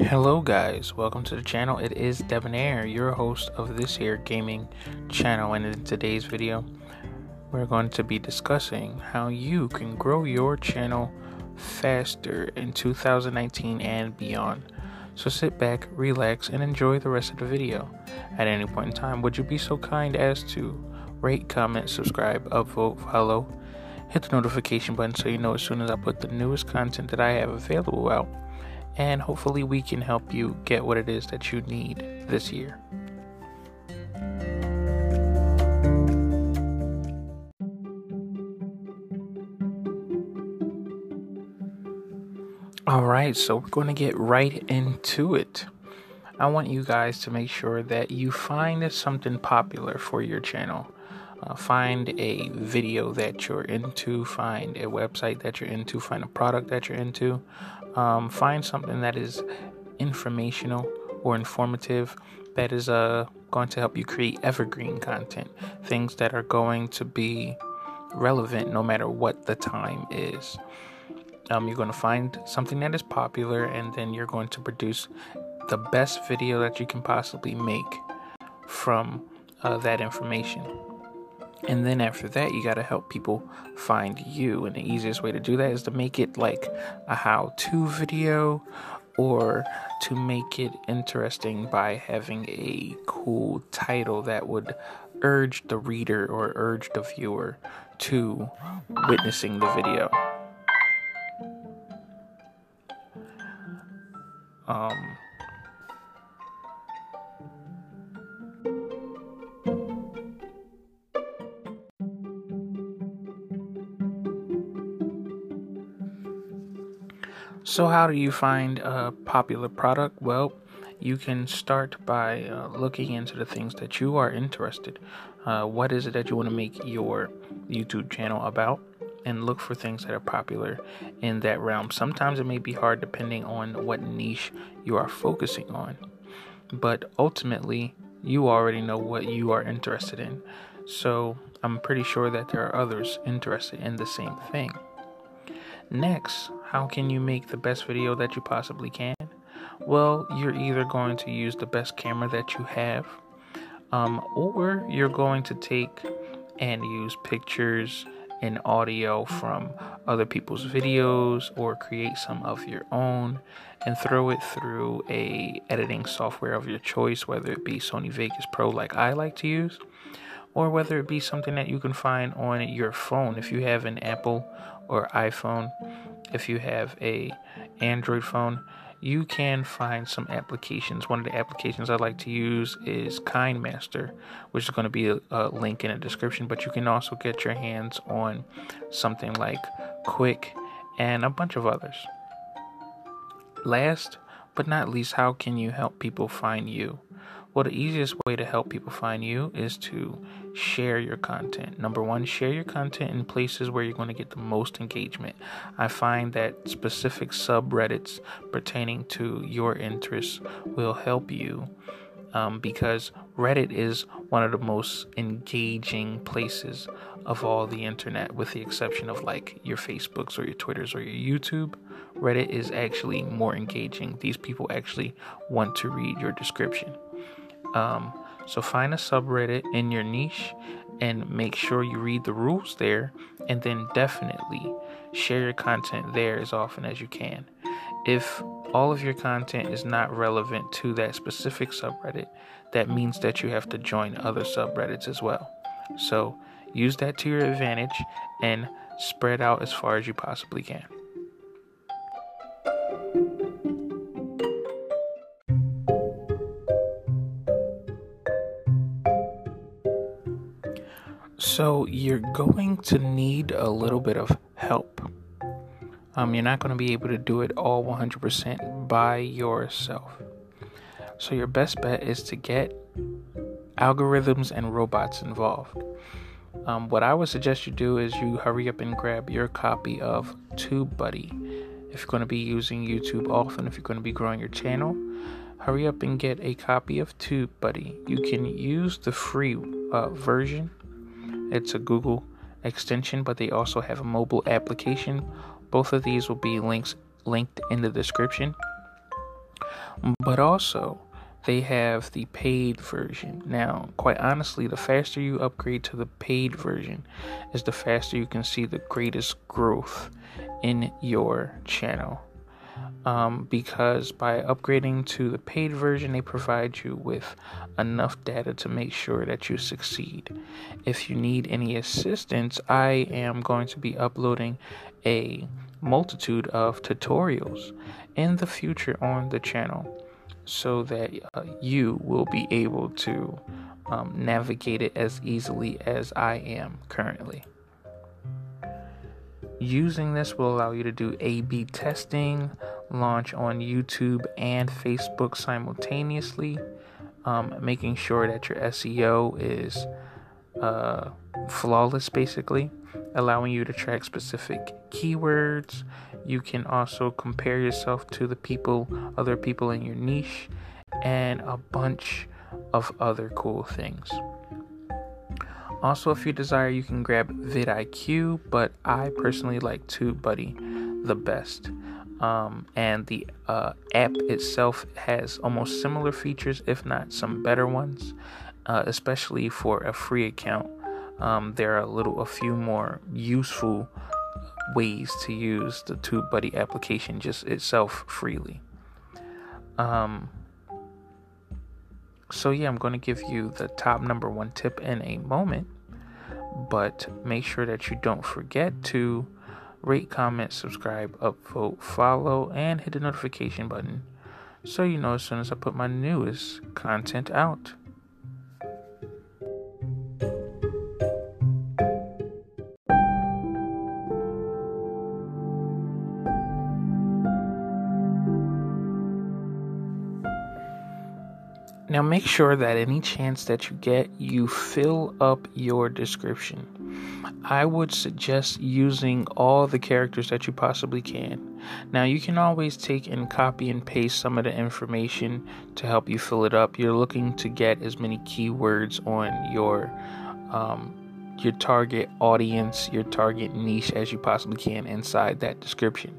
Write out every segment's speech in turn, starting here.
Hello, guys. Welcome to the channel. It is Debonair, your host of this here gaming channel. And in today's video, we're going to be discussing how you can grow your channel faster in 2019 and beyond. So sit back, relax, and enjoy the rest of the video. At any point in time, would you be so kind as to rate, comment, subscribe, upvote, follow, hit the notification button so you know as soon as I put the newest content that I have available out and hopefully we can help you get what it is that you need this year. All right, so we're going to get right into it. I want you guys to make sure that you find something popular for your channel. Uh, find a video that you're into, find a website that you're into, find a product that you're into, um, find something that is informational or informative that is uh, going to help you create evergreen content, things that are going to be relevant no matter what the time is. Um, you're going to find something that is popular, and then you're going to produce the best video that you can possibly make from uh, that information. And then after that, you got to help people find you. And the easiest way to do that is to make it like a how to video or to make it interesting by having a cool title that would urge the reader or urge the viewer to witnessing the video. Um, So, how do you find a popular product? Well, you can start by uh, looking into the things that you are interested. Uh, what is it that you want to make your YouTube channel about? And look for things that are popular in that realm. Sometimes it may be hard depending on what niche you are focusing on, but ultimately, you already know what you are interested in. So, I'm pretty sure that there are others interested in the same thing. Next, how can you make the best video that you possibly can? Well, you're either going to use the best camera that you have, um, or you're going to take and use pictures and audio from other people's videos or create some of your own and throw it through a editing software of your choice whether it be Sony Vegas Pro like I like to use or whether it be something that you can find on your phone if you have an Apple or iPhone if you have a Android phone, you can find some applications. One of the applications I like to use is KineMaster, which is going to be a, a, link in the description. But you can also get your hands on something like Quik and a bunch of others. Last but not least, how can you help people find you? Well, the easiest way to help people find you is to share your content. Number one, share your content in places where you're going to get the most engagement. I find that specific subreddits pertaining to your interests will help you um, because Reddit is one of the most engaging places of all the internet, with the exception of like your Facebooks or your Twitters or your YouTube. Reddit is actually more engaging. These people actually want to read your description. Um, so find a subreddit in your niche and make sure you read the rules there, and then definitely share your content there as often as you can. If all of your content is not relevant to that specific subreddit, that means that you have to join other subreddits as well. So use that to your advantage and spread out as far as you possibly can. So you're going to need a little bit of help. Um, you're not going to be able to do it all 100% by yourself. So your best bet is to get algorithms and robots involved. Um, what I would suggest you do is you hurry up and grab your copy of TubeBuddy. If you're going to be using YouTube often, if you're going to be growing your channel, hurry up and get a copy of TubeBuddy. You can use the free uh, version it's a Google extension, but they also have a mobile application. Both of these will be links linked in the description. But also, they have the paid version. Now, quite honestly, the faster you upgrade to the paid version is the faster you can see the greatest growth in your channel. Um, because by upgrading to the paid version, they provide you with enough data to make sure that you succeed. If you need any assistance, I am going to be uploading a multitude of tutorials in the future on the channel so that uh, you will be able to um, navigate it as easily as I am currently. Using this will allow you to do A B testing, launch on YouTube and Facebook simultaneously, um, making sure that your SEO is uh, flawless basically, allowing you to track specific keywords. You can also compare yourself to the people, other people in your niche, and a bunch of other cool things. Also, if you desire, you can grab vidIQ, but I personally like TubeBuddy the best. Um, and the uh, app itself has almost similar features, if not some better ones, uh, especially for a free account. Um, there are a little, a few more useful ways to use the TubeBuddy application just itself freely. Um, so yeah, I'm going to give you the top number one tip in a moment, but make sure that you don't forget to rate, comment, subscribe, upvote, follow, and hit the notification button so you know as soon as I put my newest content out. Now, make sure that any chance that you get, you fill up your description. I would suggest using all the characters that you possibly can. Now, you can always take and copy and paste some of the information to help you fill it up. You're looking to get as many keywords on your um, your target audience, your target niche as you possibly can inside that description.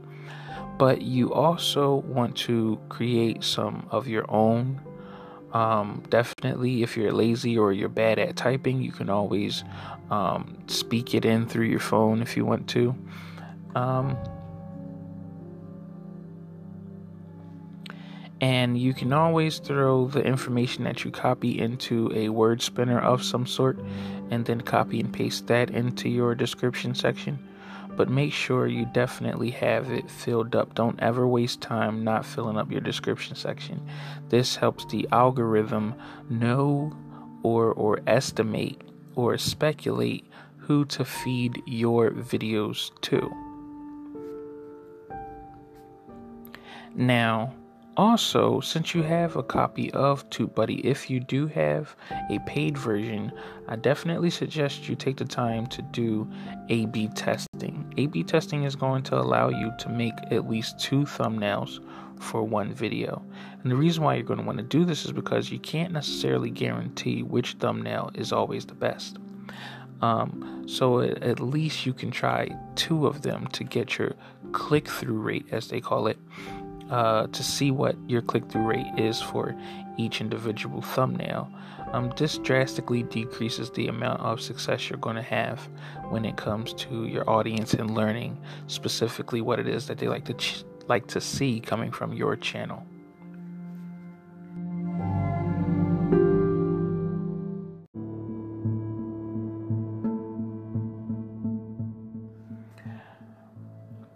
But you also want to create some of your own um, definitely, if you're lazy or you're bad at typing, you can always um, speak it in through your phone if you want to. Um, and you can always throw the information that you copy into a word spinner of some sort and then copy and paste that into your description section but make sure you definitely have it filled up. Don't ever waste time not filling up your description section. This helps the algorithm know or or estimate or speculate who to feed your videos to. Now, also, since you have a copy of TubeBuddy, if you do have a paid version, I definitely suggest you take the time to do A B testing. A B testing is going to allow you to make at least two thumbnails for one video. And the reason why you're going to want to do this is because you can't necessarily guarantee which thumbnail is always the best. Um, so at least you can try two of them to get your click through rate, as they call it, uh, to see what your click through rate is for each individual thumbnail. Um, this drastically decreases the amount of success you're going to have when it comes to your audience and learning specifically what it is that they like to ch- like to see coming from your channel.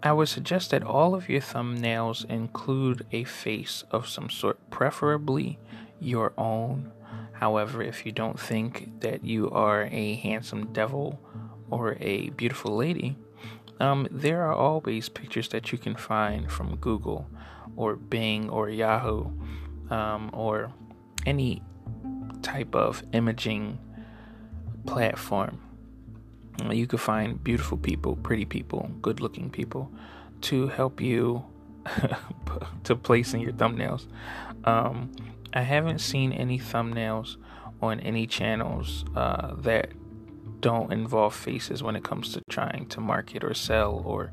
I would suggest that all of your thumbnails include a face of some sort, preferably your own. However, if you don't think that you are a handsome devil or a beautiful lady, um, there are always pictures that you can find from Google or Bing or Yahoo um, or any type of imaging platform you could find beautiful people, pretty people, good looking people to help you to place in your thumbnails. Um, I haven't seen any thumbnails on any channels uh, that don't involve faces when it comes to trying to market or sell or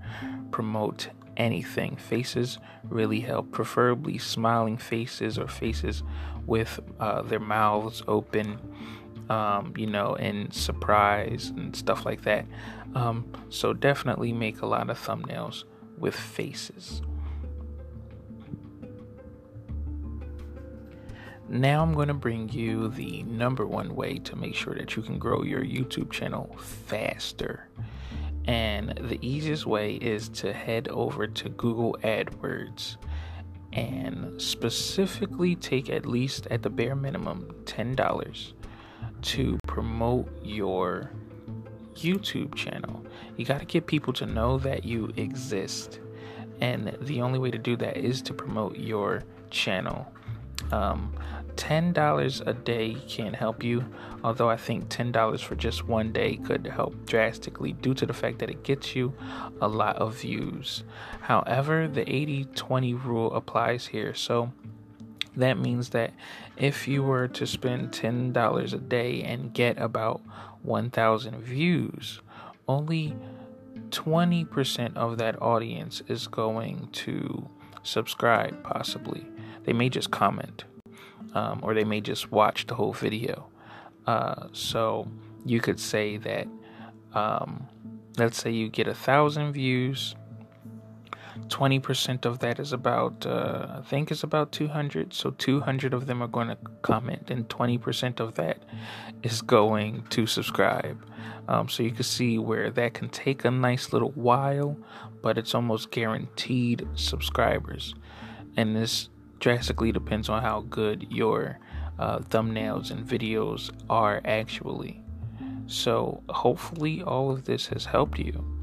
promote anything. Faces really help, preferably smiling faces or faces with uh, their mouths open, um, you know, and surprise and stuff like that. Um, so definitely make a lot of thumbnails with faces. Now I'm going to bring you the number one way to make sure that you can grow your YouTube channel faster. And the easiest way is to head over to Google AdWords and specifically take at least at the bare minimum $10 to promote your YouTube channel. You got to get people to know that you exist. And the only way to do that is to promote your channel. Um, $10 a day can help you, although I think $10 for just one day could help drastically due to the fact that it gets you a lot of views. However, the 80 20 rule applies here. So that means that if you were to spend $10 a day and get about 1,000 views, only 20% of that audience is going to subscribe, possibly. They may just comment um, or they may just watch the whole video. Uh, so you could say that, um, let's say you get a thousand views. 20% of that is about, uh, I think is about 200. So 200 of them are going to comment, and 20% of that is going to subscribe. Um, so you can see where that can take a nice little while, but it's almost guaranteed subscribers. And this drastically depends on how good your uh, thumbnails and videos are actually. So, hopefully, all of this has helped you.